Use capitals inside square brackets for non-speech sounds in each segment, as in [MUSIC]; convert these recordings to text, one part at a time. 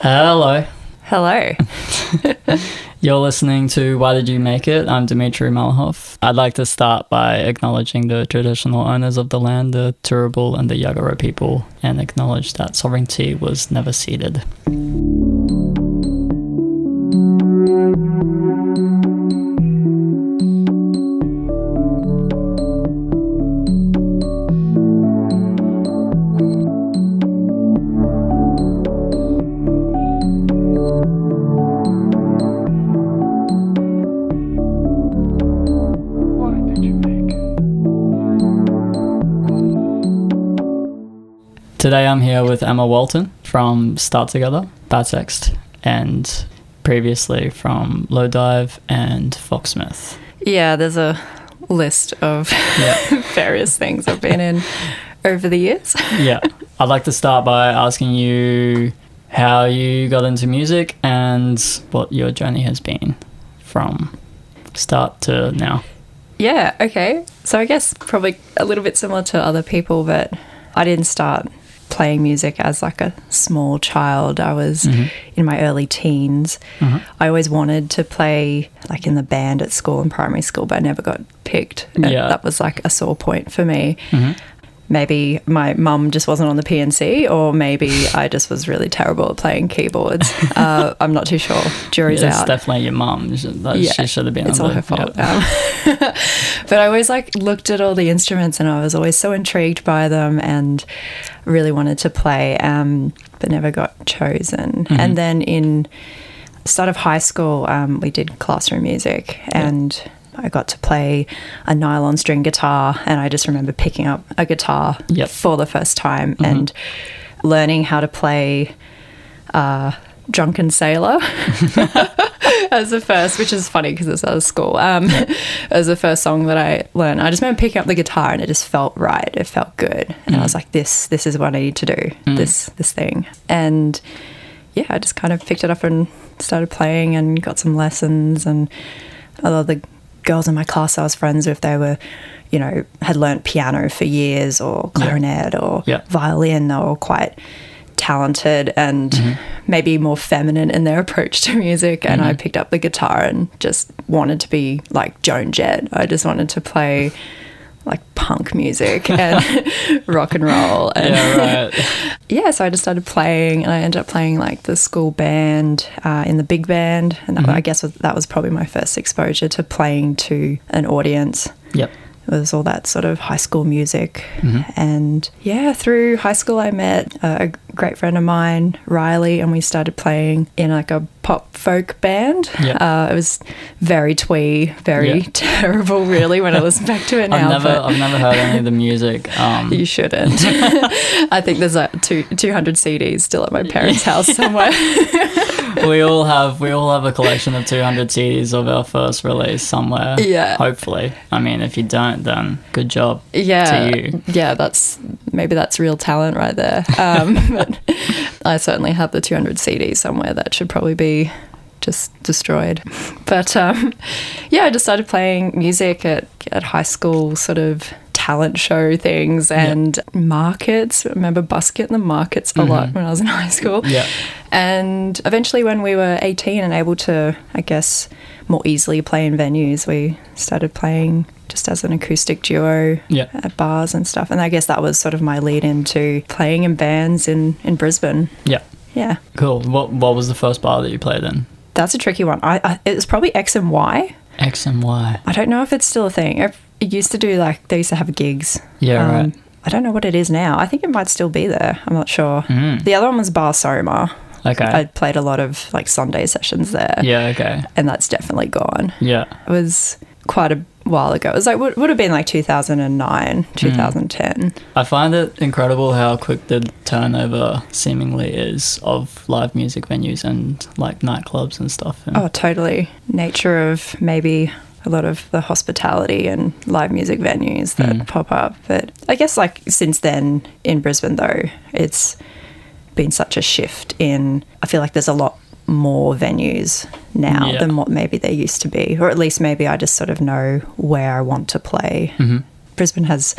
Hello. Hello. [LAUGHS] You're listening to Why Did You Make It? I'm Dimitri Malahov. I'd like to start by acknowledging the traditional owners of the land, the Turrbal and the Yagara people, and acknowledge that sovereignty was never ceded. Today I'm here with Emma Walton from Start Together, Batext, and previously from Low Dive and Foxsmith. Yeah, there's a list of Yeah. [LAUGHS] various things I've been in over the years. yeah. I'd like to start by asking you how you got into music and what your journey has been from start to now. Yeah, okay. So I guess probably a little bit similar to other people, but I didn't start playing music as like a small child. I was mm-hmm. in my early teens. Mm-hmm. I always wanted to play like in the band at school in primary school, but I never got picked. And Yeah. That was like a sore point for me. Mm-hmm. Maybe my mum just wasn't on the P&C, or maybe I just was really terrible at playing keyboards. [LAUGHS] Uh, I'm not too sure. Jury's it's out. definitely your mum. She, that- she should have been It's on all the- her fault. yeah. Um, [LAUGHS] but I always like looked at all the instruments and I was always so intrigued by them and really wanted to play, um, but never got chosen. Mm-hmm. And then in start of high school, um, we did classroom music and. I got to play a nylon string guitar, and I just remember picking up a guitar Yep. for the first time and learning how to play uh, Drunken Sailor [LAUGHS] as the first, which is funny because it's out of school, um, [LAUGHS] as the first song that I learned. I just remember picking up the guitar and it just felt right. It felt good, and I was like, "This, this is what I need to do. This, this thing." And yeah, I just kind of picked it up and started playing and got some lessons. And a lot of the girls in my class I was friends with, they were, you know, had learnt piano for years or clarinet or Yeah. violin. They were quite talented and mm-hmm. maybe more feminine in their [LAUGHS] approach to music. And I mm-hmm. picked up the guitar and just wanted to be like Joan Jett. I just wanted to play like punk music and [LAUGHS] rock and roll. And Yeah, right. [LAUGHS] yeah, so I just started playing, and I ended up playing like the school band uh, in the big band, and that, I guess that was probably my first exposure to playing to an audience. yep. It was all that sort of high school music, Mm-hmm. and yeah, through high school I met a, great friend of mine, Riley, and we started playing in like a pop folk band. Yeah. Uh, it was very twee, very Yeah. [LAUGHS] terrible, really, when I listen back to it now. I've never, I've never heard any of the music. Um, [LAUGHS] you shouldn't. [LAUGHS] I think there's like two, 200 CDs still at my parents' house somewhere. We all have, we all have a collection of 200 CDs of our first release somewhere. Yeah. Hopefully. I mean, if you don't, then good job. yeah. To you. Yeah, that's maybe that's real talent right there. Um, [LAUGHS] but I certainly have the 200 CDs somewhere that should probably be just destroyed. But um, yeah, I just started playing music at, at high school, sort of talent show things and markets. I remember busking at the markets a lot mm-hmm. when I was in [LAUGHS] high school. Yeah. And eventually, when we were 18 and able to, I guess, more easily play in venues, we started playing just as an acoustic duo Yeah. at bars and stuff. And I guess that was sort of my lead into playing in bands in, in Brisbane. Yeah. Yeah. Cool. What, what was the first bar that you played in? That's a tricky one. I, I It was probably X and Y. X and Y. I don't know if it's still a thing. It it used to do like, they used to have gigs. Yeah, right. I don't know what it is now. I think it might still be there. I'm not sure. Mm. The other one was Bar Soma. Okay. I played a lot of like Sunday sessions there. yeah, okay. and that's definitely gone. Yeah. It was quite a while ago. It was like would, would have been like 2009, 2010. I find it incredible how quick the turnover seemingly is of live music venues and like nightclubs and stuff. And Oh, totally. Nature of maybe a lot of the hospitality and live music venues that mm. pop up. But I guess like since then in Brisbane though, it's been such a shift in I feel like there's a lot more venues now Yeah. than what maybe there used to be. Or at least maybe I just sort of know where I want to play. Mm-hmm. Brisbane has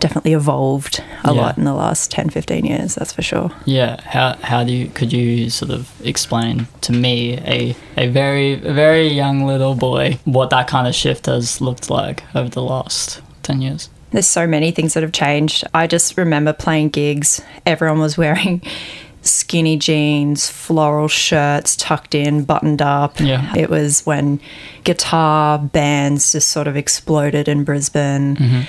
definitely evolved a Yeah. lot in the last 10, 15 years, that's for sure. Yeah, how how do you could you sort of explain to me a a very very young little boy what that kind of shift has looked like over the last 10 years? There's so many things that have changed. I just remember playing gigs, everyone was wearing skinny jeans, floral shirts tucked in, buttoned up. Yeah. It was when guitar bands just sort of exploded in Brisbane mm-hmm.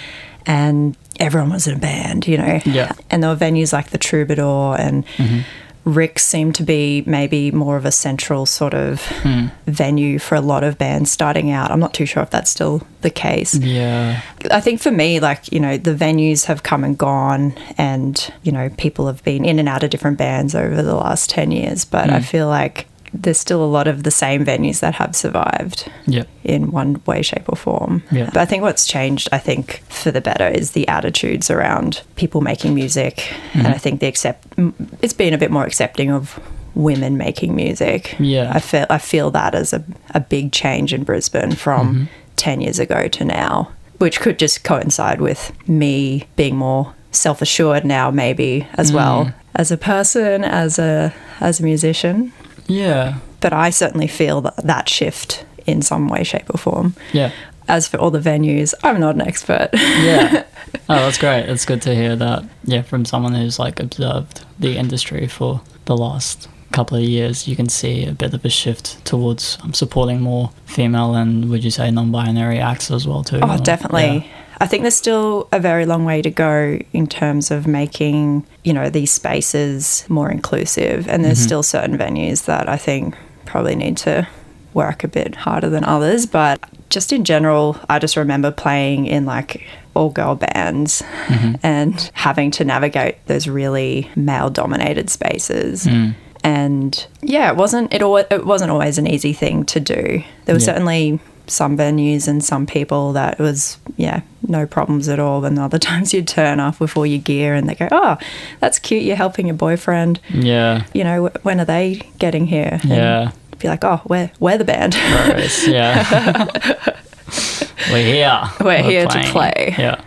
and everyone was in a band, you know. Yeah. And there were venues like the Troubadour and mm-hmm. Ric's seemed to be maybe more of a central sort of hmm. venue for a lot of bands starting out. I'm not too sure if that's still the case. Yeah. I think for me, like, you know, the venues have come and gone, and, you know, people have been in and out of different bands over the last 10 years. But I hmm. feel like there's still a lot of the same venues that have survived Yeah. in one way, shape, or form. Yeah. But I think what's changed, I think, for the better is the attitudes around people making music. And mm-hmm. I think the accept, it's been a bit more accepting of women making music. Yeah. I feel, I feel that as a, a big change in Brisbane from mm-hmm. 10 years ago to now, which could just coincide with me being more self assured now, maybe as mm. well as a person, as a, as a musician Yeah. but I certainly feel that, that shift in some way, shape, or form. Yeah. As for all the venues, I'm not an expert. Yeah. [LAUGHS] oh, that's great. It's good to hear that. Yeah, from someone who's like observed the industry for the last couple of years, you can see a bit of a shift towards um, supporting more female and would you say non-binary acts as well too? oh, definitely. I think there's still a very long way to go in terms of making, you know, these spaces more inclusive. And there's mm-hmm. still certain venues that I think probably need to work a bit harder than others. But just in general, I just remember playing in like all girl bands mm-hmm. and having to navigate those really male dominated spaces. Mm. And yeah, it wasn't it, al- it wasn't always an easy thing to do. There were Yeah. certainly some venues and some people that was yeah no problems at all and other [LAUGHS] times you'd turn off with all your gear and they go oh that's cute you're helping your boyfriend Yeah. you know when are they getting here And Yeah. be like oh we're, we're the band yeah. [LAUGHS] We're here. We're here to play. Yeah.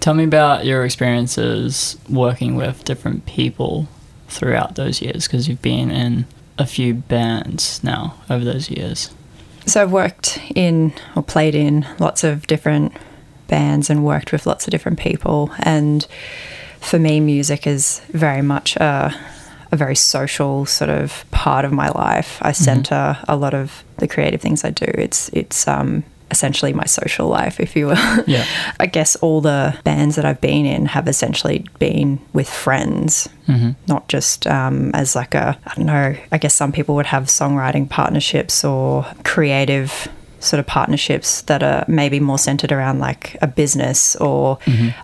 Tell me about your experiences working with different people throughout those years because you've been in a few bands now over those years. So I've worked in or played in lots of different bands and worked with lots of different people. And for me music is very much a, a very social sort of part of my life. I center a lot of the creative things I do. It's it's um essentially my social life if you will Yeah. [LAUGHS] I guess all the bands that I've been in have essentially been with friends, not just um, as like a, I don't know, I guess some people would have songwriting partnerships or creative sort of partnerships that are maybe more centered around like a business or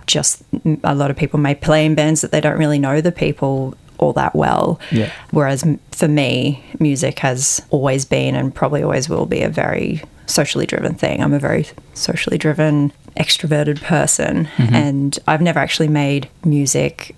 just a lot of people may play in bands that they don't really know the people all that well. Yeah. Whereas for me, music has always been and probably always will be a very socially driven thing. I'm a very socially driven, extroverted person, mm-hmm. and I've never actually made music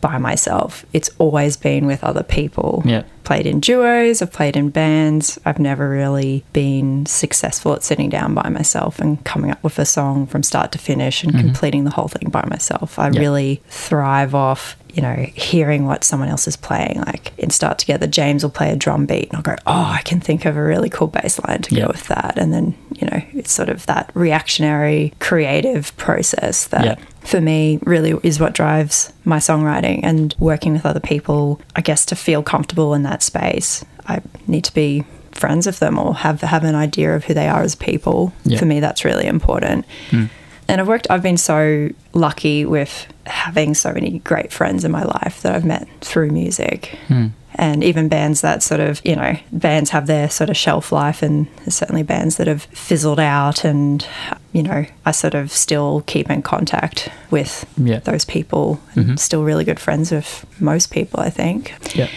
by myself. It's always been with other people. Yeah. Played in duos, I've played in bands. I've never really been successful at sitting down by myself and coming up with a song from start to finish and mm-hmm. completing the whole thing by myself. I Yeah. really thrive off you know, hearing what someone else is playing. Like in Start Together, James will play a drum beat and I'll go, oh, I can think of a really cool bass line to Yeah. go with that. And then, you know, it's sort of that reactionary creative process that Yeah. For me really is what drives my songwriting and working with other people. I guess to feel comfortable in that space, I need to be friends with them or have have an idea of who they are as people. Yeah. For me, that's really important. Hmm. And I've worked, I've been so lucky with having so many great friends in my life that I've met through music. Hmm. And even bands that sort of, you know, bands have their sort of shelf life, and there's certainly bands that have fizzled out. And, you know, I sort of still keep in contact with Yeah. those people, and mm-hmm. still really good friends with most people, I think Yeah.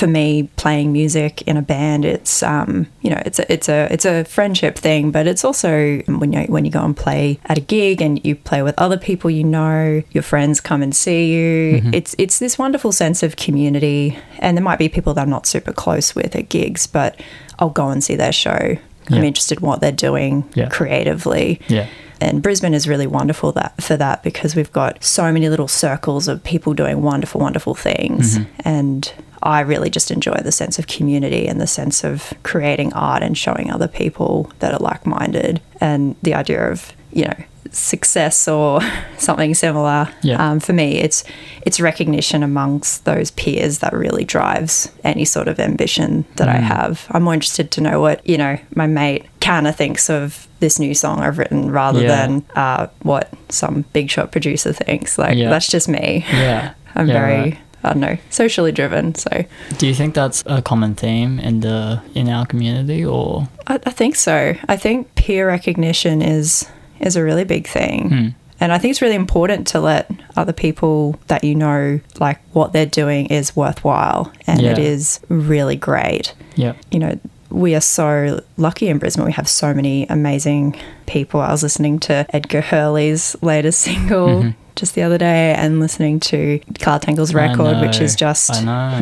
For me playing music in a band it's um you know it's a it's a it's a friendship thing but it's also when you when you go and play at a gig and you play with other people you know your friends come and see you it's it's this wonderful sense of community and there might be people that I'm not super close with at gigs but I'll go and see their show I'm interested in what they're doing Yeah. creatively Yeah. And Brisbane is really wonderful that for that because we've got so many little circles of people doing wonderful, wonderful things. And I really just enjoy the sense of community and the sense of creating art and showing other people that are like minded and the idea of, you know, success or [LAUGHS] something similar. Yeah. Um, for me, it's it's recognition amongst those peers that really drives any sort of ambition that I have. I'm more interested to know what you know my mate Kana thinks of this new song I've written rather Yeah. than uh, what some big shot producer thinks. Like Yeah. that's just me. Yeah. [LAUGHS] I'm Yeah, very right. I don't know socially driven. So Do you think that's a common theme in the in our community or I, I think so. I think peer recognition is is a really big thing. Hmm. And I think it's really important to let other people that you know like what they're doing is worthwhile and it Yeah. is really great. yeah. You know, we are so lucky in Brisbane. We have so many amazing people. I was listening to Edgar Hurley's latest single just the other day and listening to Carl Tangle's. Record, which is just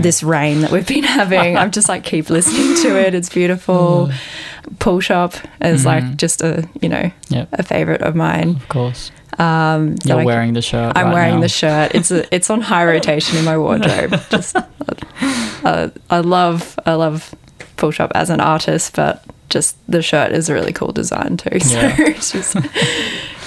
this rain that we've been [LAUGHS] having. I'm just like keep listening to it. It's beautiful. Pool shop is like Mhm. just a you know Yep. a favorite of mine. Of course. Um, You're wearing the shirt. I'm right wearing now. the shirt. It's a, it's on high rotation in my wardrobe. [LAUGHS] Just uh, I love I love Full Shop as an artist, but just the shirt is a really cool design too. [LAUGHS] So Yeah. it's just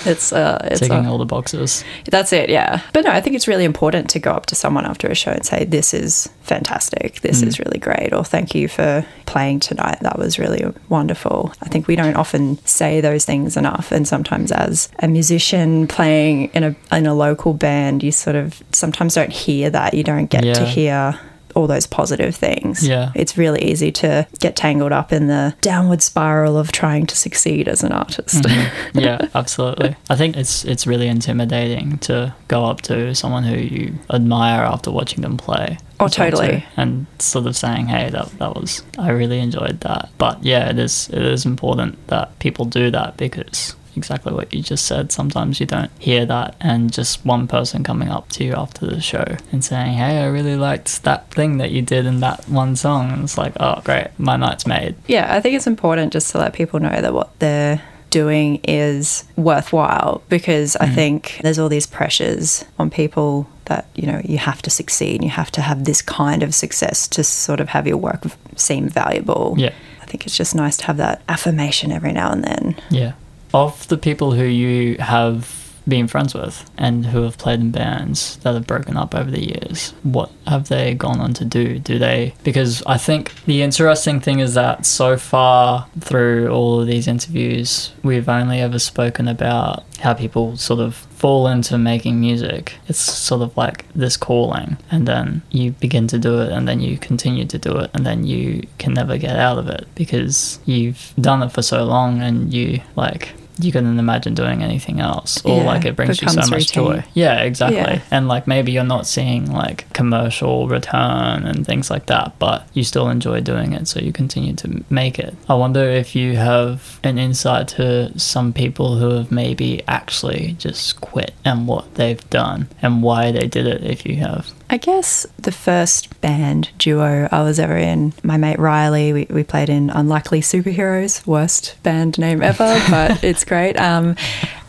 it's uh it's ticking all the boxes. that's it, yeah. But no, I think it's really important to go up to someone after a show and say, This is fantastic. This Mm. is really great. Or thank you for playing tonight. That was really wonderful. I think we don't often say those things enough. And sometimes, as a musician playing in a, in a local band, you sort of sometimes don't hear that. You don't get to hear all those positive things. Yeah. It's really easy to get tangled up in the downward spiral of trying to succeed as an artist. Mm-hmm. [LAUGHS] yeah, absolutely. I think it's it's really intimidating to go up to someone who you admire after watching them play. Oh, totally. And sort of saying, "Hey, that that was I really enjoyed that." But yeah, it is it is important that people do that because exactly what you just said. Sometimes you don't hear that, and just one person coming up to you after the show and saying, "Hey, I really liked that thing that you did in that one song," and it's like, "Oh, great, my night's made." Yeah, I think it's important just to let people know that what they're doing is worthwhile because I mm. think there's all these pressures on people that, you know, you have to succeed, you have to have this kind of success to sort of have your work seem valuable. Yeah. I think it's just nice to have that affirmation every now and then. Yeah. Of the people who you have been friends with and who have played in bands that have broken up over the years, what have they gone on to do? Do they? Because I think the interesting thing is that so far through all of these interviews, we've only ever spoken about how people sort of fall into making music. It's sort of like this calling, and then you begin to do it, and then you continue to do it, and then you can never get out of it because you've done it for so long, and you like you couldn't imagine doing anything else, or Yeah, like it brings you so much routine. joy. Yeah, exactly. Yeah. And like maybe you're not seeing like commercial return and things like that, but you still enjoy doing it, so you continue to make it. I wonder if you have an insight to some people who have maybe actually just quit and what they've done and why they did it if you have. I guess the first band duo I was ever in, my mate Riley, we, we played in Unlikely Superheroes, worst band name ever, [LAUGHS] but it's great. Um,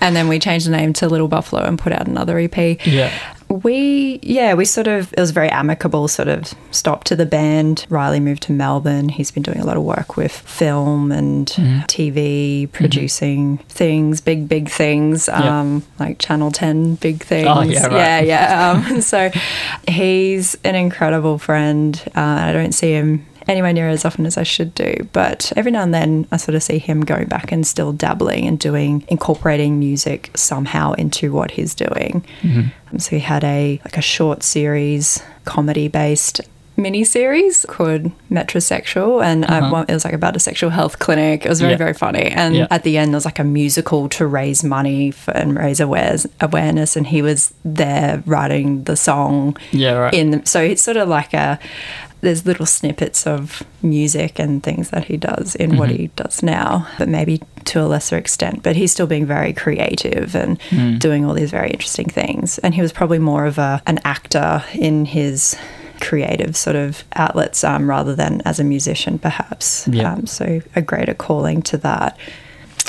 and then we changed the name to Little Buffalo and put out another EP. Yeah. We, yeah, we sort of, it was a very amicable sort of stop to the band. Riley moved to Melbourne. He's been doing a lot of work with film and TV, producing things, big, big things, um, like Channel 10 big things. Oh, yeah, right. yeah, yeah. Um, [LAUGHS] so he's an incredible friend. Uh, I don't see him anywhere near as often as I should do, but every now and then I sort of see him going back and still dabbling and doing incorporating music somehow into what he's doing. Um, so he had a like a short series comedy based mini series called Metrosexual and Uh-huh. it was like about a sexual health clinic. It was very Yeah. very funny and Yeah. at the end there was like a musical to raise money for, and raise awares, awareness and he was there writing the song Yeah, right. in the, so it's sort of like a there's little snippets of music and things that he does in what he does now but maybe to a lesser extent but he's still being very creative and doing all these very interesting things and he was probably more of a an actor in his creative sort of outlets um, rather than as a musician perhaps Yeah. um, so a greater calling to that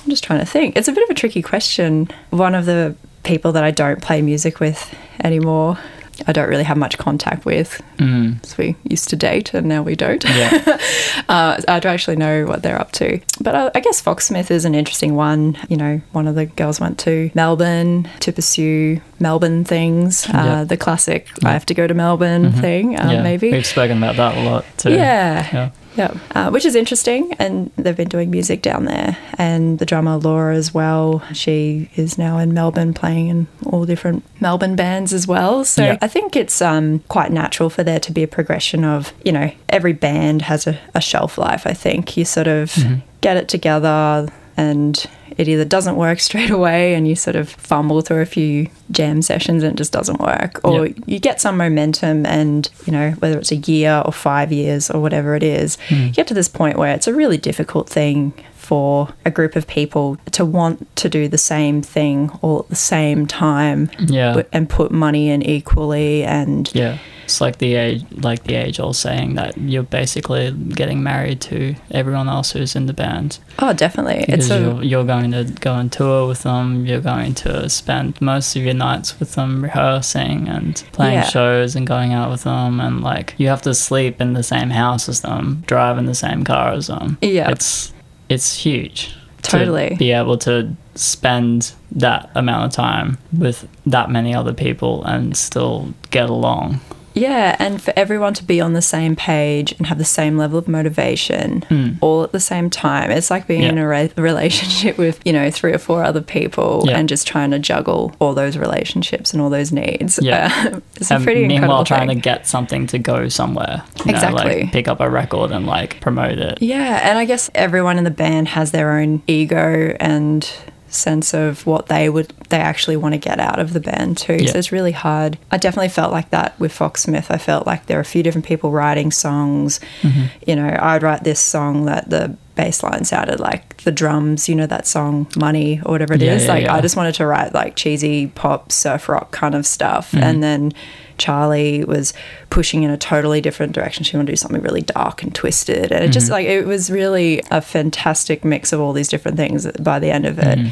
I'm just trying to think. It's a bit of a tricky question. One of the people that I don't play music with anymore, I don't really have much contact with. Mm. So we used to date and now we don't. Yeah. [LAUGHS] uh, I don't actually know what they're up to. But I, I guess Foxsmith is an interesting one. You know, one of the girls went to Melbourne to pursue Melbourne things, uh, Yeah. the classic Yeah. I have to go to Melbourne Mhm. thing, uh, yeah. maybe. We've spoken about that a lot too. Yeah. Yeah. Uh, which is interesting, and they've been doing music down there. And the drummer Laura as well, she is now in Melbourne playing in all different Melbourne bands as well. So Yeah. I think it's um, quite natural for there to be a progression of, you know, every band has a, a shelf life. I think you sort of Mhm. get it together and it either doesn't work straight away and you sort of fumble through a few jam sessions and it just doesn't work or Yep. you get some momentum and you know whether it's a year or 5 years or whatever it is Mm. you get to this point where it's a really difficult thing for a group of people to want to do the same thing all at the same time Yeah. and put money in equally and Yeah. It's like the age, like the age old saying that you're basically getting married to everyone else who's in the band oh definitely because it's a you're, you're going to go on tour with them. You're going to spend most of your nights with them rehearsing and playing Yeah. shows and going out with them, and like you have to sleep in the same house as them, drive in the same car as them. Yeah. it's it's huge. Totally. to be able to spend that amount of time with that many other people and still get along. Yeah, and for everyone to be on the same page and have the same level of motivation Mm. all at the same time. It's like being Yeah. in a re- relationship with, you know, three or four other people Yeah. and just trying to juggle all those relationships and all those needs. Yeah. Uh, [LAUGHS] it's a and pretty meanwhile incredible trying to get something to go somewhere. you know, Exactly. like pick up a record and like promote it. Yeah, and I guess everyone in the band has their own ego and sense of what they would they actually want to get out of the band too. Yeah. So it's really hard. I definitely felt like that with Foxsmith. I felt like there are a few different people writing songs. Mm-hmm. You know, I'd write this song that the bass line sounded like the drums, you know, that song Money or whatever it is. Yeah, yeah, like yeah. I just wanted to write like cheesy pop surf rock kind of stuff. Mm-hmm. And then Charlie was pushing in a totally different direction. She wanted to do something really dark and twisted. And it just Mm-hmm. like it was really a fantastic mix of all these different things by the end of it. Mm-hmm.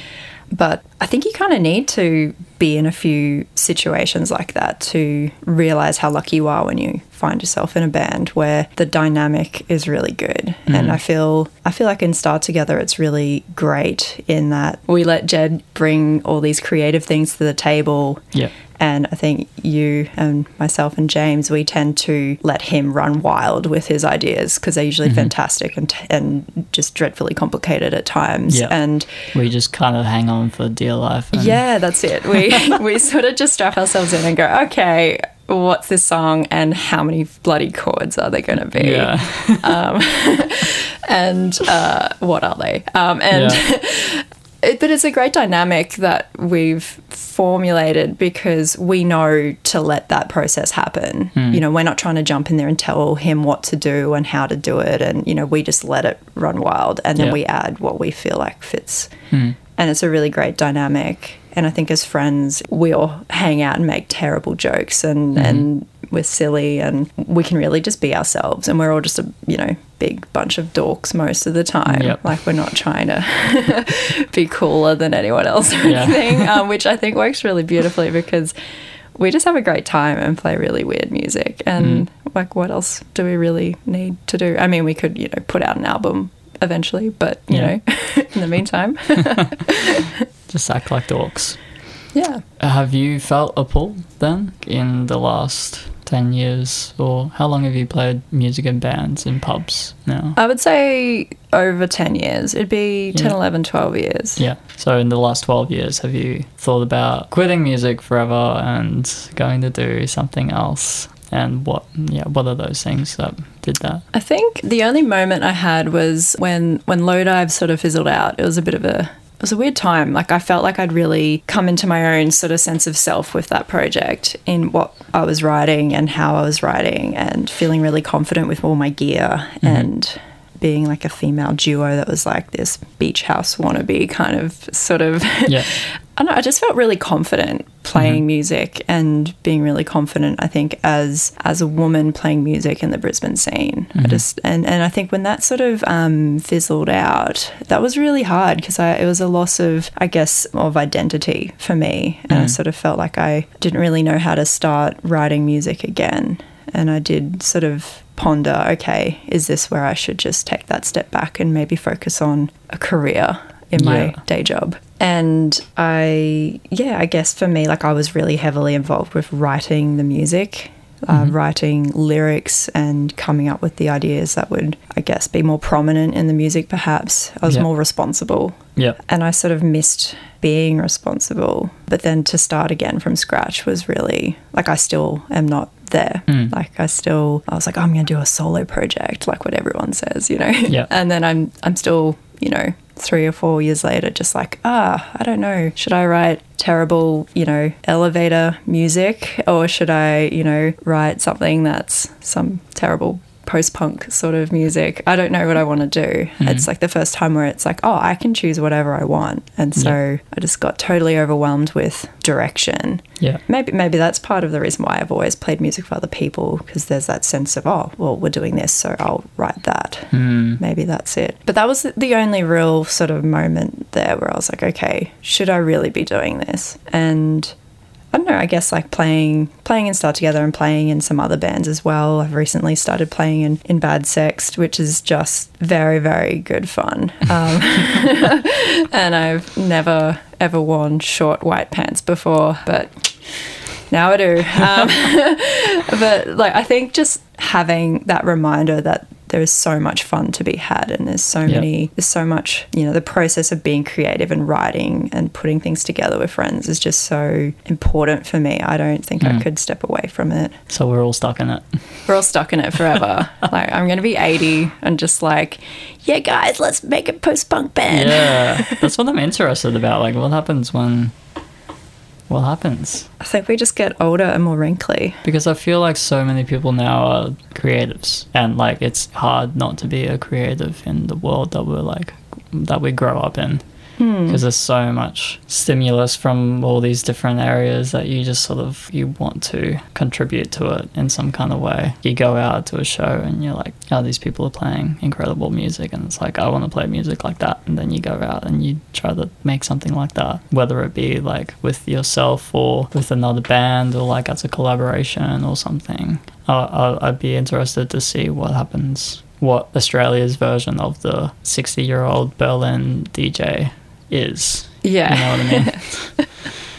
But I think you kind of need to be in a few situations like that to realize how lucky you are when you find yourself in a band where the dynamic is really good. And mm-hmm. I feel I feel like in Star Together it's really great in that we let Jed bring all these creative things to the table Yeah. and I think you and myself and James, we tend to let him run wild with his ideas because they're usually mm-hmm. fantastic and, and just dreadfully complicated at times. Yeah. And We just kind of hang on for dear life. and- yeah, that's it. We, [LAUGHS] we sort of just strap ourselves in and go, okay, what's this song and how many bloody chords are they going to be? Yeah. [LAUGHS] [LAUGHS] and uh, what are they? Um, and [LAUGHS] it, but it's a great dynamic that we've formulated because we know to let that process happen. Hmm. You know, we're not trying to jump in there and tell him what to do and how to do it, and you know, we just let it run wild, and then Yeah. we add what we feel like fits. Hmm. And it's a really great dynamic. And I think as friends, we all hang out and make terrible jokes and, and we're silly and we can really just be ourselves. And we're all just a, you know, big bunch of dorks most of the time. Yep. Like we're not trying to [LAUGHS] be cooler than anyone else or Yeah. anything, um, which I think works really beautifully because we just have a great time and play really weird music. And like, what else do we really need to do? I mean, we could, you know, put out an album eventually, but, you Yeah. know, [LAUGHS] in the meantime, [LAUGHS] [LAUGHS] Just act like dorks. yeah. Have you felt a pull then in the last 10 years? Or how long have you played music in bands in pubs now? I would say over 10 years. It'd be 10, Yeah. 11, 12 years. Yeah. So in the last 12 years, have you thought about quitting music forever and going to do something else? And what, yeah, what are those things that did that? I think the only moment I had was when when Low Dive sort of fizzled out. It was a bit of a it was a weird time. Like I felt like I'd really come into my own sort of sense of self with that project in what I was writing and how I was writing and feeling really confident with all my gear mm-hmm. and being like a female duo that was like this beach house wannabe kind of sort of Yeah. [LAUGHS] I, know, I just felt really confident playing mm-hmm. music and being really confident. I think as as a woman playing music in the Brisbane scene, I mm-hmm. just and and I think when that sort of um, fizzled out, that was really hard because it was a loss of I guess of identity for me, and I mm-hmm. sort of felt like I didn't really know how to start writing music again, and I did sort of ponder, okay, is this where I should just take that step back and maybe focus on a career in my Yeah. day job. And I, yeah, I guess for me, like I was really heavily involved with writing the music, uh, writing lyrics, and coming up with the ideas that would, I guess, be more prominent in the music, perhaps. I was Yeah. more responsible. Yep. And I sort of missed being responsible. But then to start again from scratch was really like I still am not there. Like I still I was like, oh, I'm gonna do a solo project, like what everyone says, you know? Yeah. [LAUGHS] and then I'm I'm still, you know, three or four years later, just like, ah, I don't know. Should I write terrible, you know, elevator music? Or should I, you know, write something that's some terrible post punk sort of music. I don't know what I want to do. Mm-hmm. It's like the first time where it's like, oh, I can choose whatever I want. And so I just got totally overwhelmed with direction. Yeah. Maybe maybe that's part of the reason why I've always played music for other people because there's that sense of oh well we're doing this so I'll write that. Mm. Maybe that's it. But that was the only real sort of moment there where I was like okay should I really be doing this and. I don't know. I guess like playing, playing in Star Together and playing in some other bands as well. I've recently started playing in, in Bad Sext, which is just very, very good fun. Um, [LAUGHS] and I've never ever worn short white pants before, but now I do. Um, [LAUGHS] but like, I think just having that reminder that there is so much fun to be had, and there's so Yeah. many, there's so much, you know, the process of being creative and writing and putting things together with friends is just so important for me. I don't think I mm. could step away from it. So we're all stuck in it. We're all stuck in it forever. [LAUGHS] like, I'm to be 80 and just like, yeah, guys, let's make a post punk band. Yeah. [LAUGHS] That's what I'm interested about. Like, what happens when. What happens? I think we just get older and more wrinkly. Because I feel like so many people now are creatives, and like it's hard not to be a creative in the world that we're like that we grow up in. Hmm. Because there's so much stimulus from all these different areas that you just sort of you want to contribute to it in some kind of way. You go out to a show and you're like, oh, these people are playing incredible music, and it's like I want to play music like that. And then you go out and you try to make something like that, whether it be like with yourself or with another band or like as a collaboration or something. I, I'd be interested to see what happens, what Australia's version of the 60 year old Berlin DJ is. Yeah. You know what I mean? [LAUGHS]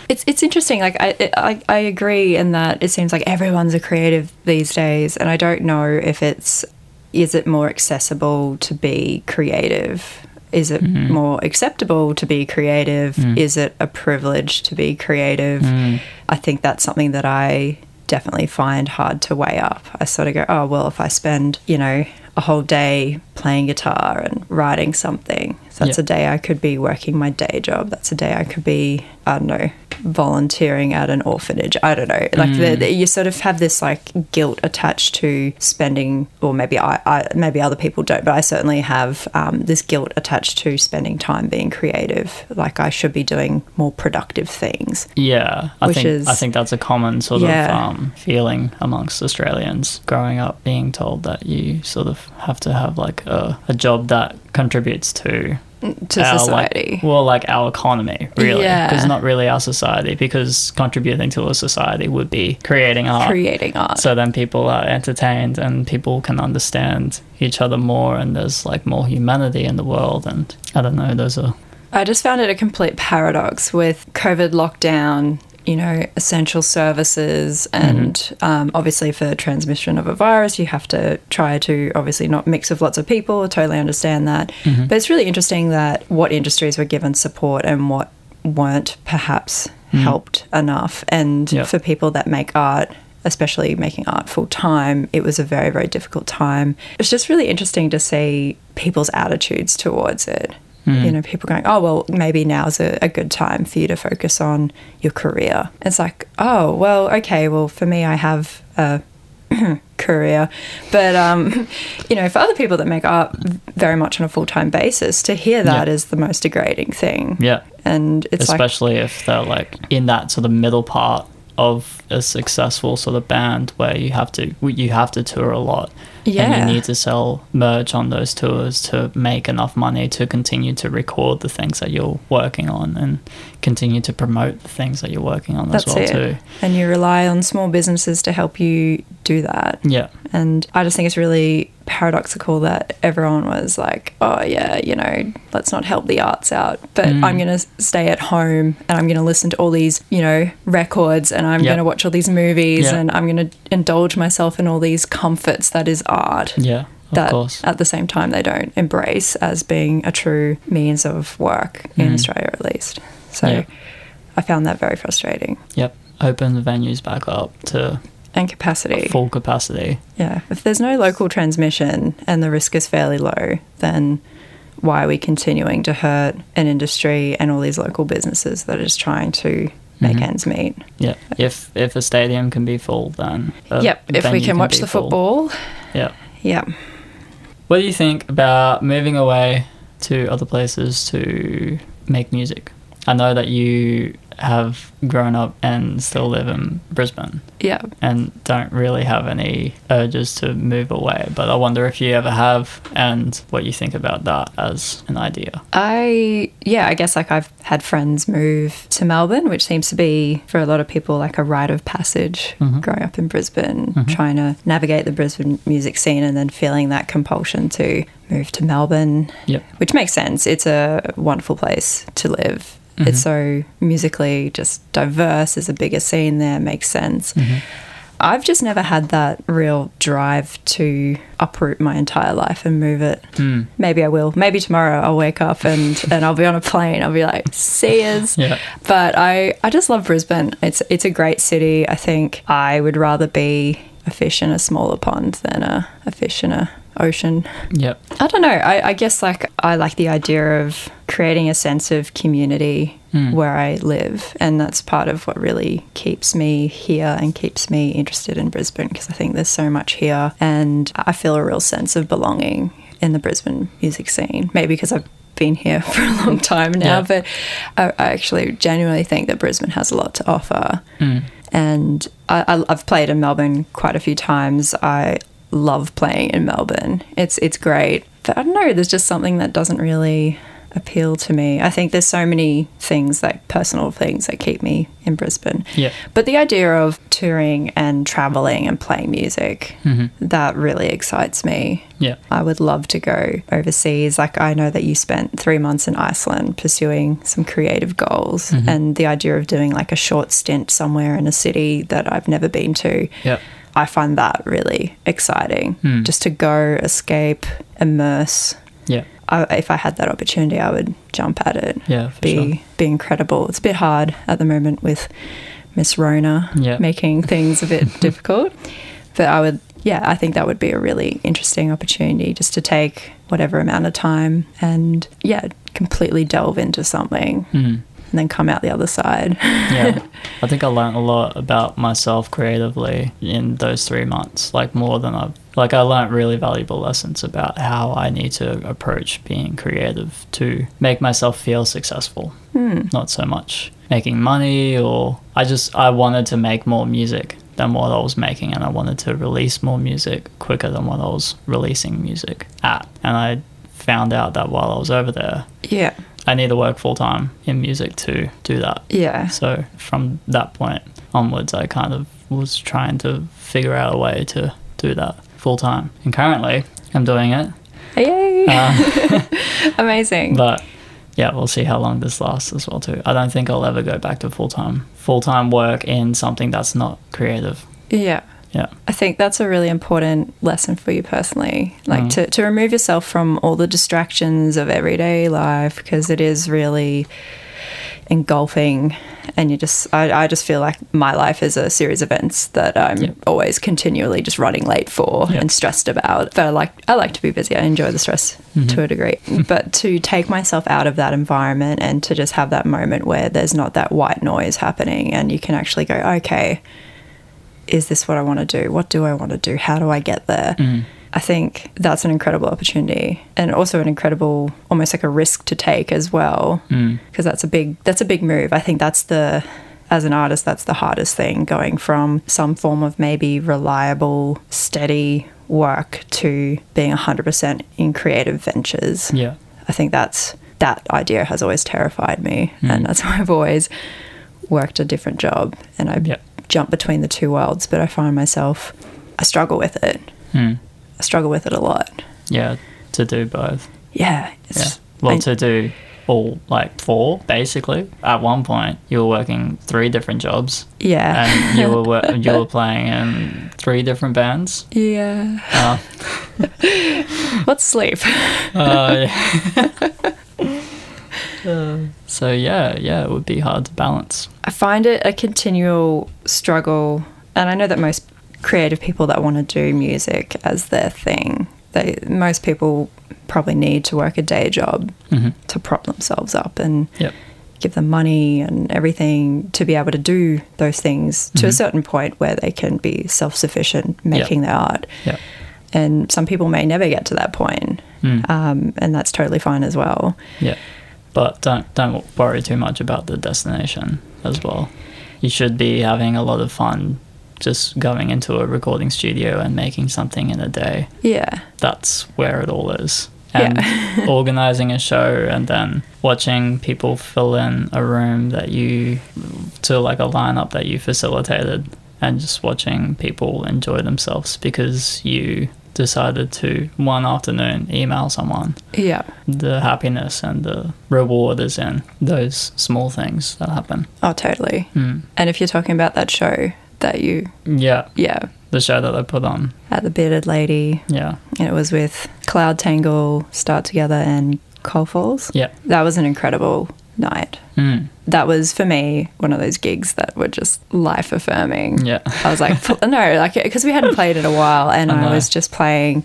It's it's interesting. Like I, I I agree in that it seems like everyone's a creative these days, and I don't know if it's is it more accessible to be creative. Is it mm-hmm. more acceptable to be creative? Mm. Is it a privilege to be creative? Mm. I think that's something that I definitely find hard to weigh up. I sort of go, oh, well, if I spend, you know, a whole day playing guitar and writing something, so that's Yeah. a day I could be working my day job. That's a day I could be, I don't know, volunteering at an orphanage. I don't know. Like the, the, you sort of have this like guilt attached to spending, or maybe I, I maybe other people don't, but I certainly have um, this guilt attached to spending time being creative. Like I should be doing more productive things. Yeah, I Which think is- I think that's a common sort Yeah. of um, feeling amongst Australians growing up, being told that you sort of have to have like a, a job that contributes to To our, society. like, well, like our economy, really, Yeah. because not really our society, because contributing to a society would be creating art. creating art. so then people are entertained and people can understand each other more, and there's like more humanity in the world. And I don't know, those are I just found it a complete paradox with COVID lockdown, you know, essential services, and mm-hmm. um, obviously for transmission of a virus, you have to try to obviously not mix with lots of people. I totally understand that. Mm-hmm. But it's really interesting that what industries were given support and what weren't perhaps mm-hmm. helped enough. And Yep. for people that make art, especially making art full time, it was a very, very difficult time. It's just really interesting to see people's attitudes towards it. You know, people going, oh, well, maybe now's a, a good time for you to focus on your career. It's like, oh, well, okay, well, for me, I have a [CLEARS THROAT] career. But um, [LAUGHS] you know, for other people that make art very much on a full time basis, to hear that is Yeah. the most degrading thing. Yeah. And it's like especially if they're like in that sort of middle part of a successful sort of band where you have to you have to tour a lot Yeah. and you need to sell merch on those tours to make enough money to continue to record the things that you're working on and continue to promote the things that you're working on that's as well it. too And you rely on small businesses to help you do that. yeah And I just think it's really paradoxical that everyone was like, oh, yeah, you know, let's not help the arts out. But Mm. I'm going to stay at home and I'm going to listen to all these, you know, records and I'm Yeah. going to watch all these movies Yeah. and I'm going to indulge myself in all these comforts that is art. yeah of That course at the same time they don't embrace as being a true means of work in Mhm. Australia, at least. So Yeah. I found that very frustrating. yep open the venues back up to And capacity. full capacity Yeah, if there's no local transmission and the risk is fairly low, then why are we continuing to hurt an industry and all these local businesses that are just trying to make Mhm. ends meet? yeah if if a stadium can be full then yep, if we venue can watch the full. football, yeah yeah. What do you think about moving away to other places to make music? I know that you have grown up and still live in Brisbane Yeah. and don't really have any urges to move away, but I wonder if you ever have and what you think about that as an idea. I, yeah, I guess like I've had friends move to Melbourne, which seems to be for a lot of people like a rite of passage Mhm. growing up in Brisbane, Mhm. trying to navigate the Brisbane music scene and then feeling that compulsion to move to Melbourne, Yep. which makes sense. It's a wonderful place to live. It's Mhm. so musically just diverse. There's a bigger scene there, makes sense. Mm-hmm. I've just never had that real drive to uproot my entire life and move it. Mm. Maybe I will. Maybe tomorrow I'll wake up and, [LAUGHS] and I'll be on a plane. I'll be like, see yous. Yeah. But I, I just love Brisbane. It's it's a great city. I think I would rather be a fish in a smaller pond than a, a fish in a ocean. Yep. I don't know. I, I guess like I like the idea of creating a sense of community Mm. where I live, and that's part of what really keeps me here and keeps me interested in Brisbane because I think there's so much here, and I feel a real sense of belonging in the Brisbane music scene. Maybe because I've been here [LAUGHS] for a long time now, Yeah. but I, I actually genuinely think that Brisbane has a lot to offer Mm. and I, I, I've played in Melbourne quite a few times. I love playing in Melbourne. It's it's great, but I don't know. There's just something that doesn't really appeal to me. I think there's so many things like personal things that keep me in Brisbane. Yeah. But the idea of touring and traveling and playing music, Mhm. that really excites me. Yeah. I would love to go overseas. Like, I know that you spent three months in Iceland pursuing some creative goals, Mhm. and the idea of doing like a short stint somewhere in a city that I've never been to, Yep. I find that really exciting. Hmm. Just to go, escape, immerse. Yeah. I, if I had that opportunity, I would jump at it. Yeah. For Be sure. be incredible. It's a bit hard at the moment with Miss Rona Yeah. making [LAUGHS] things a bit difficult. But I would, yeah, I think that would be a really interesting opportunity just to take whatever amount of time and, yeah, completely delve into something Mm. and then come out the other side. yeah [LAUGHS] i think i learned a lot about myself creatively in those three months like more than i've like i learned really valuable lessons about how i need to approach being creative to make myself feel successful Hmm. not so much making money or i just i wanted to make more music than what i was making and i wanted to release more music quicker than what i was releasing music at and i found out that while i was over there Yeah. i need to work full-time in music to do that Yeah. so from that point onwards, I kind of was trying to figure out a way to do that full time. And currently, I'm doing it. Yay. Uh, [LAUGHS] Amazing. but yeah, we'll see how long this lasts as well too. I don't think I'll ever go back to full time full time work in something that's not creative. yeah. Yeah. I think that's a really important lesson for you personally. Like Mm. to, to remove yourself from all the distractions of everyday life because it is really engulfing and you just I, I just feel like my life is a series of events that I'm Yep. always continually just running late for Yep. and stressed about. But I like I like to be busy. I enjoy the stress Mhm. to a degree. but to take myself out of that environment and to just have that moment where there's not that white noise happening and you can actually go, okay, is this what I want to do? What do I want to do? How do I get there? Mm. I think that's an incredible opportunity and also an incredible almost like a risk to take as well Mm. because that's a big that's a big move. I think that's the as an artist that's the hardest thing going from some form of maybe reliable steady work to being 100% in creative ventures. Yeah. I think that's that idea has always terrified me, Mm. and that's [LAUGHS] why I've always worked a different job, and I Yeah. jump between the two worlds. But I find myself, I struggle with it. Mm. I struggle with it a lot. Yeah. To do both. Yeah, Yeah. Well, I- to do all like four basically. At one point, you were working three different jobs, yeah, and you were wor- [LAUGHS] you were playing in three different bands. yeah. Uh, [LAUGHS] Let's sleep. [LAUGHS] uh, yeah. so yeah, yeah, it would be hard to balance. I find it a continual struggle, and I know that most creative people that want to do music as their thing, they most people probably need to work a day job hmm to prop themselves up and Yep. give them money and everything to be able to do those things to a Mhm. certain point where they can be self-sufficient making their art. Yeah. And some people may never get to that point, Mm. um, and that's totally fine as well. Yeah. But don't don't worry too much about the destination as well. You should be having a lot of fun just going into a recording studio and making something in a day. Yeah, That's where it all is. And Yeah. [LAUGHS] organizing a show and then watching people fill in a room that you to like a lineup that you facilitated and just watching people enjoy themselves because you decided to one afternoon email someone yeah. the happiness and the reward is in those small things that happen. Oh, totally. Mm. And if you're talking about that show that you, Yeah, yeah, the show that I put on. at the Bearded Lady, Yeah, and it was with Cloud Tangle, Start Together, and Coal Falls. yeah, That was an incredible night. mm. That was for me one of those gigs that were just life affirming. yeah, I was like, no, like because we hadn't [LAUGHS] played in a while, and I I, was just playing,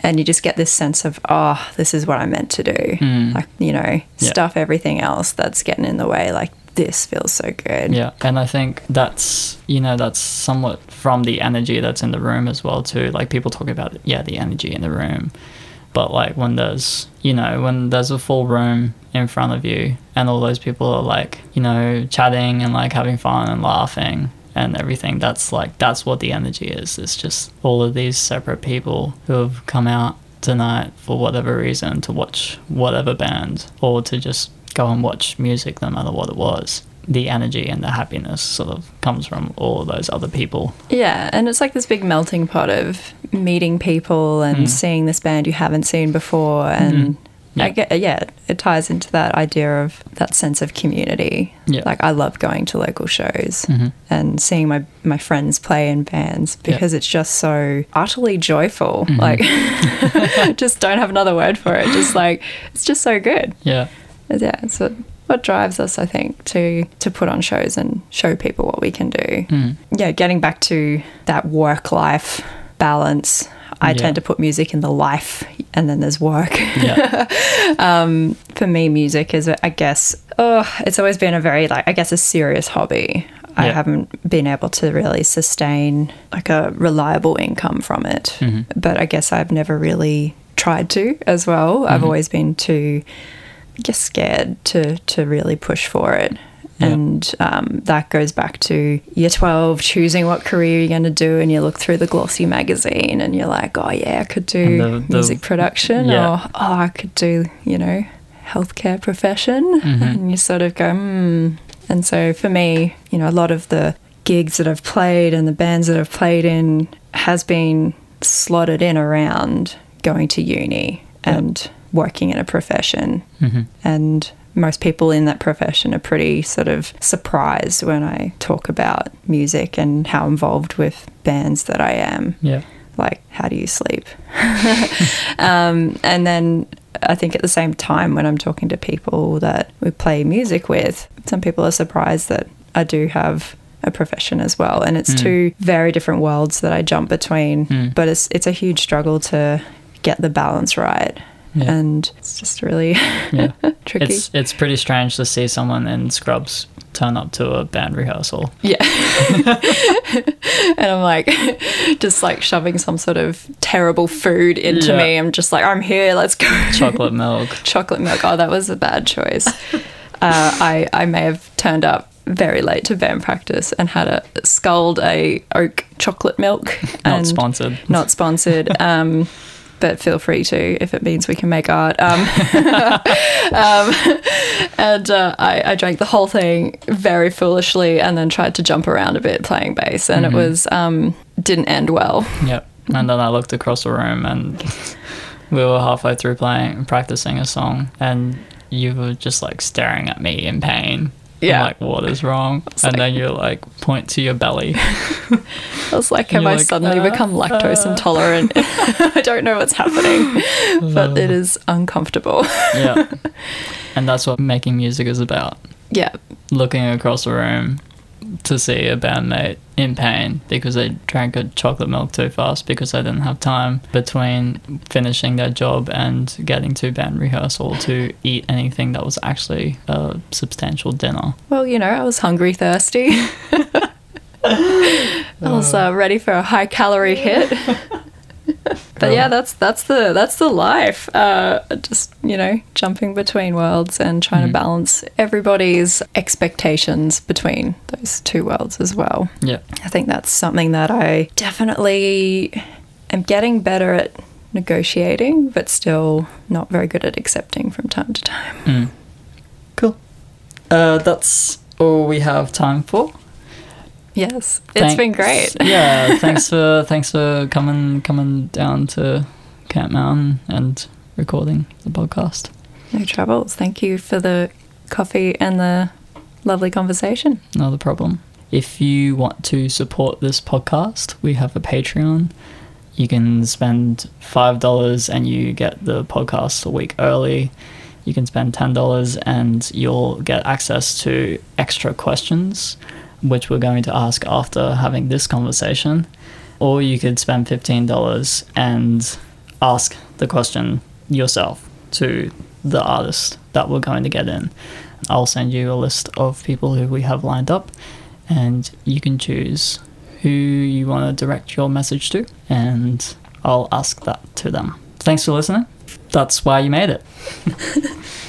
and you just get this sense of, oh, this is what I meant to do. Mm. Like you know, stuff everything else that's getting in the way. Like this feels so good. yeah. And I think that's you know that's somewhat from the energy that's in the room as well too. Like people talk about yeah the energy in the room, but like when there's you know when there's a full room in front of you and all those people are like you know chatting and like having fun and laughing and everything that's like that's what the energy is it's just all of these separate people who have come out tonight for whatever reason to watch whatever band or to just go and watch music no matter what it was the energy and the happiness sort of comes from all of those other people Yeah, and it's like this big melting pot of meeting people and Mm. seeing this band you haven't seen before, and Mhm. Yeah. I get yeah, it ties into that idea of that sense of community. Yeah. Like I love going to local shows Mhm. and seeing my my friends play in bands Yeah. because it's just so utterly joyful. Mhm. Like, [LAUGHS] just don't have another word for it. Just like it's just so good. yeah Yeah, it's what what drives us, I think, to to put on shows and show people what we can do mm. yeah, getting back to that work life balance. I Yeah. tend to put music in the life and then there's work. yeah [LAUGHS] um, for me, music is, I guess, oh, it's always been a very, like, I guess, a serious hobby. I Yeah. haven't been able to really sustain like a reliable income from it. Mhm. But I guess I've never really tried to as well. I've Mhm. always been too, guess, scared to, to really push for it. Yeah. And um, that goes back to year 12, choosing what career you're going to do. And you look through the glossy magazine and you're like, oh, yeah, I could do the- the- music production yeah. or, oh, I could do, you know, healthcare profession. Mhm. And you sort of go, hmm. And so for me, you know, a lot of the gigs that I've played and the bands that I've played in has been slotted in around going to uni Yeah. and working in a profession. hmm And most people in that profession are pretty sort of surprised when I talk about music and how involved with bands that I am. yeah Like, how do you sleep? [LAUGHS] um, and then I think at the same time, when I'm talking to people that we play music with, some people are surprised that I do have a profession as well. And it's Mm. two very different worlds that I jump between. Mm. But it's it's a huge struggle to get the balance right. Yeah. And it's just really [LAUGHS] yeah tricky. It's it's pretty strange to see someone in scrubs turn up to a band rehearsal. [LAUGHS] Yeah. [LAUGHS] and I'm like, just like shoving some sort of terrible food into Yeah. me. I'm just like, I'm here, let's go. Chocolate milk. Chocolate milk. Oh, that was a bad choice. Uh, I, I may have turned up very late to band practice and had a sculled a oak chocolate milk. Not sponsored. Not sponsored. Um, but feel free to if it means we can make art. Um, [LAUGHS] um, and uh, I, I drank the whole thing very foolishly and then tried to jump around a bit playing bass, and it was um, didn't end well. Yep. And then I looked across the room and we were halfway through playing, and practicing a song, and you were just like staring at me in pain. Yeah. like, what is wrong? And like- then you like point to your belly. [LAUGHS] I was like, have I like, suddenly uh, become lactose intolerant? [LAUGHS] I don't know what's happening, [LAUGHS] but it is uncomfortable. yeah. And that's what making music is about. yeah, Looking across the room to see a bandmate in pain because they drank a chocolate milk too fast because they didn't have time between finishing their job and getting to band rehearsal to eat anything that was actually a substantial dinner. Well, you know, I was hungry, thirsty. [LAUGHS] I was uh, ready for a high calorie hit. [LAUGHS] [LAUGHS] but yeah, that's that's the that's the life. Uh, just you know, jumping between worlds and trying to balance everybody's expectations between those two worlds as well. Yeah. I think that's something that I definitely am getting better at negotiating, but still not very good at accepting from time to time. Mm. Cool. Uh, that's all we have time for. Yes, it's been great. [LAUGHS] yeah, thanks for [LAUGHS] thanks for coming coming down to Camp Mountain and recording the podcast. No troubles. Thank you for the coffee and the lovely conversation. Not a problem. If you want to support this podcast, we have a Patreon. You can spend five dollars and you get the podcast a week early. You can spend ten dollars and you'll get access to extra questions, which we're going to ask after having this conversation. Or you could spend fifteen dollars and ask the question yourself to the artist that we're going to get in. I'll send you a list of people who we have lined up, and you can choose who you want to direct your message to, and I'll ask that to them. Thanks for listening. That's why you made it. [LAUGHS]